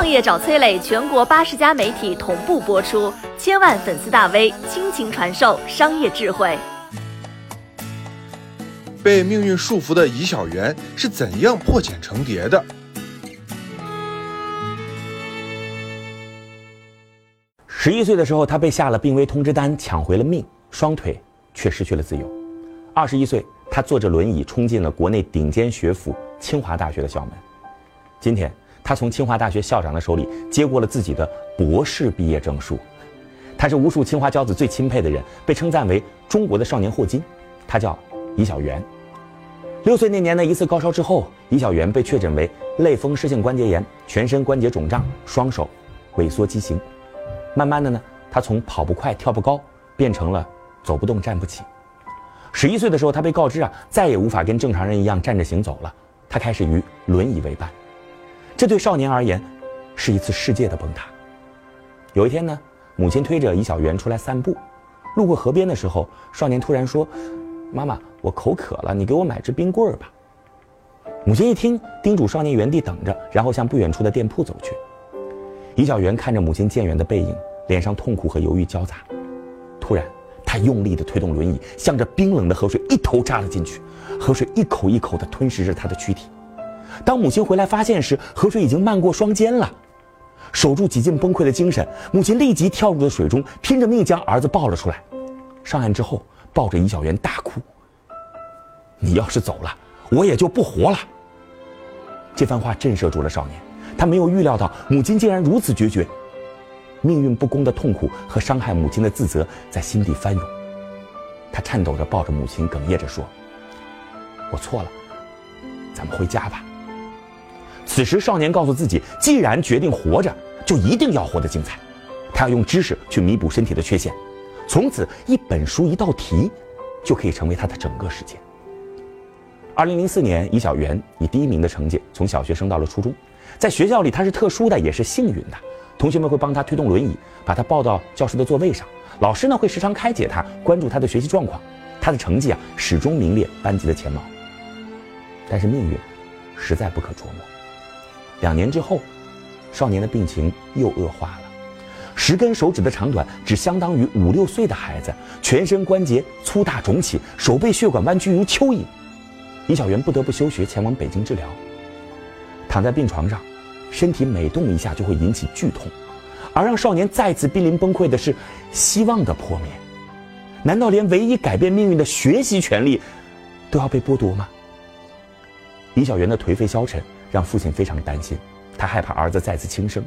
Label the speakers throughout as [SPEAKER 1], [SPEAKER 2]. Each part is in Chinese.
[SPEAKER 1] 创业找崔磊，全国八十家媒体同步播出，千万粉丝大 V 倾情传授商业智慧。
[SPEAKER 2] 被命运束缚的尹小媛是怎样破茧成蝶的？
[SPEAKER 3] 十一岁的时候，他被下了病危通知单，抢回了命，双腿却失去了自由。二十一岁，他坐着轮椅冲进了国内顶尖学府清华大学的校门。今天，他从清华大学校长的手里接过了自己的博士毕业证书。他是无数清华骄子最钦佩的人，被称赞为中国的少年霍金。他叫李小元。六岁那年的一次高烧之后，李小元被确诊为类风湿性关节炎，全身关节肿胀，双手萎缩畸形。慢慢的呢，他从跑不快、跳不高，变成了走不动、站不起。十一岁的时候，他被告知啊，再也无法跟正常人一样站着行走了。他开始与轮椅为伴，这对少年而言，是一次世界的崩塌。有一天呢，母亲推着尹小元出来散步，路过河边的时候，少年突然说：“妈妈，我口渴了，你给我买支冰棍儿吧。”母亲一听，叮嘱少年原地等着，然后向不远处的店铺走去。尹小元看着母亲渐远的背影，脸上痛苦和犹豫交杂。突然，他用力地推动轮椅，向着冰冷的河水一头扎了进去。河水一口一口地吞噬着他的躯体。当母亲回来发现时，河水已经漫过双肩了。守住几近崩溃的精神，母亲立即跳入了水中，拼着命将儿子抱了出来。上岸之后，抱着尹小媛大哭：“你要是走了，我也就不活了。”这番话震慑住了少年。他没有预料到母亲竟然如此决绝，命运不公的痛苦和伤害母亲的自责在心底翻涌。他颤抖着抱着母亲，哽咽着说：“我错了，咱们回家吧。”此时，少年告诉自己，既然决定活着，就一定要活得精彩。他要用知识去弥补身体的缺陷，从此一本书一道题，就可以成为他的整个世界。二零零四年，尹小元以第一名的成绩从小学升到了初中。在学校里，他是特殊的，也是幸运的。同学们会帮他推动轮椅，把他抱到教室的座位上。老师呢，会时常开解他，关注他的学习状况。他的成绩啊，始终名列班级的前茅。但是命运，实在不可捉摸。两年之后，少年的病情又恶化了。十根手指的长短，只相当于五六岁的孩子。全身关节粗大肿起，手背血管弯曲如蚯蚓。李小元不得不休学，前往北京治疗。躺在病床上，身体每动一下就会引起剧痛，而让少年再次濒临崩溃的是希望的破灭。难道连唯一改变命运的学习权利都要被剥夺吗？李小元的颓废消沉让父亲非常担心，他害怕儿子再次轻生。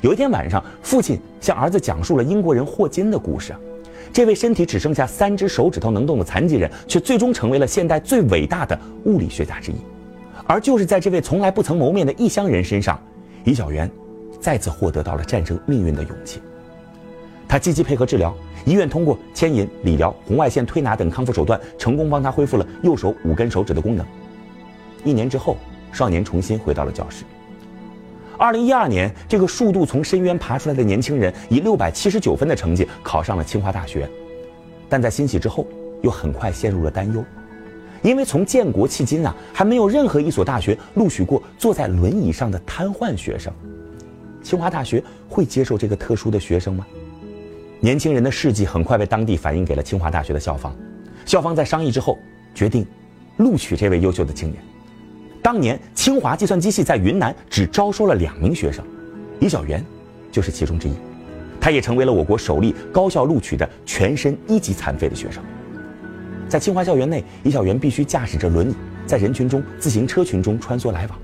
[SPEAKER 3] 有一天晚上，父亲向儿子讲述了英国人霍金的故事。这位身体只剩下三只手指头能动的残疾人，却最终成为了现代最伟大的物理学家之一。而就是在这位从来不曾谋面的异乡人身上，李小元再次获得到了战胜命运的勇气。他积极配合治疗，医院通过牵引、理疗、红外线推拿等康复手段，成功帮他恢复了右手五根手指的功能。一年之后，少年重新回到了教室。二零一二年，这个数度从深渊爬出来的年轻人，以六百七十九分的成绩考上了清华大学，但在欣喜之后，又很快陷入了担忧。因为从建国迄今啊，还没有任何一所大学录取过坐在轮椅上的瘫痪学生。清华大学会接受这个特殊的学生吗？年轻人的事迹很快被当地反映给了清华大学的校方，校方在商议之后决定录取这位优秀的青年。当年清华计算机系在云南只招收了两名学生，李小元就是其中之一，他也成为了我国首例高校录取的全身一级残废的学生。在清华校园内，李小元必须驾驶着轮椅，在人群中、自行车群中穿梭来往。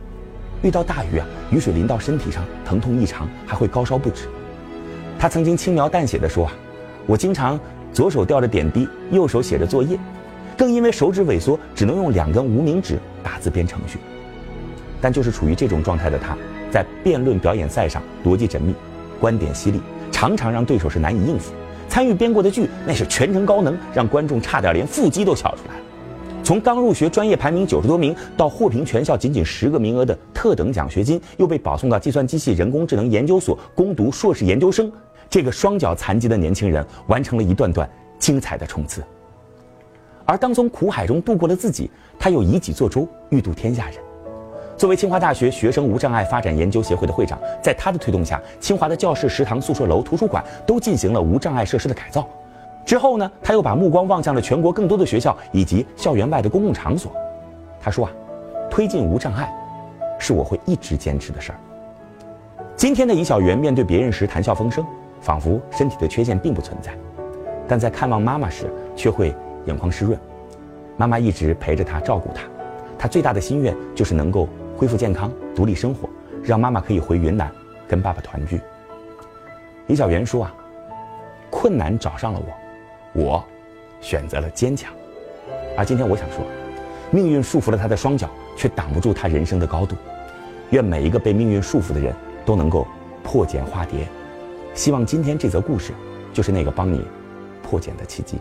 [SPEAKER 3] 遇到大雨啊，雨水淋到身体上，疼痛异常，还会高烧不止。他曾经轻描淡写的说：“啊，我经常左手吊着点滴，右手写着作业，更因为手指萎缩，只能用两根无名指打字编程序。”但就是处于这种状态的他，在辩论表演赛上逻辑缜密，观点犀利，常常让对手是难以应付。参与编过的剧，那是全程高能，让观众差点连腹肌都翘出来了。从刚入学专业排名九十多名，到获评全校仅仅十个名额的特等奖学金，又被保送到计算机系人工智能研究所攻读硕士研究生。这个双脚残疾的年轻人完成了一段段精彩的冲刺。而当从苦海中度过了自己，他又以己作舟，欲渡天下人。作为清华大学学生无障碍发展研究协会的会长，在他的推动下，清华的教室、食堂、宿舍楼、图书馆都进行了无障碍设施的改造。之后呢，他又把目光望向了全国更多的学校以及校园外的公共场所。他说啊，推进无障碍，是我会一直坚持的事儿。今天的尹小媛面对别人时谈笑风生，仿佛身体的缺陷并不存在，但在看望妈妈时却会眼眶湿润。妈妈一直陪着她，照顾她，她最大的心愿就是能够恢复健康、独立生活，让妈妈可以回云南跟爸爸团聚。李小媛说啊，困难找上了我，我选择了坚强。而今天我想说，命运束缚了她的双脚，却挡不住她人生的高度。愿每一个被命运束缚的人。都能够破茧化蝶，希望今天这则故事就是那个帮你破茧的契机。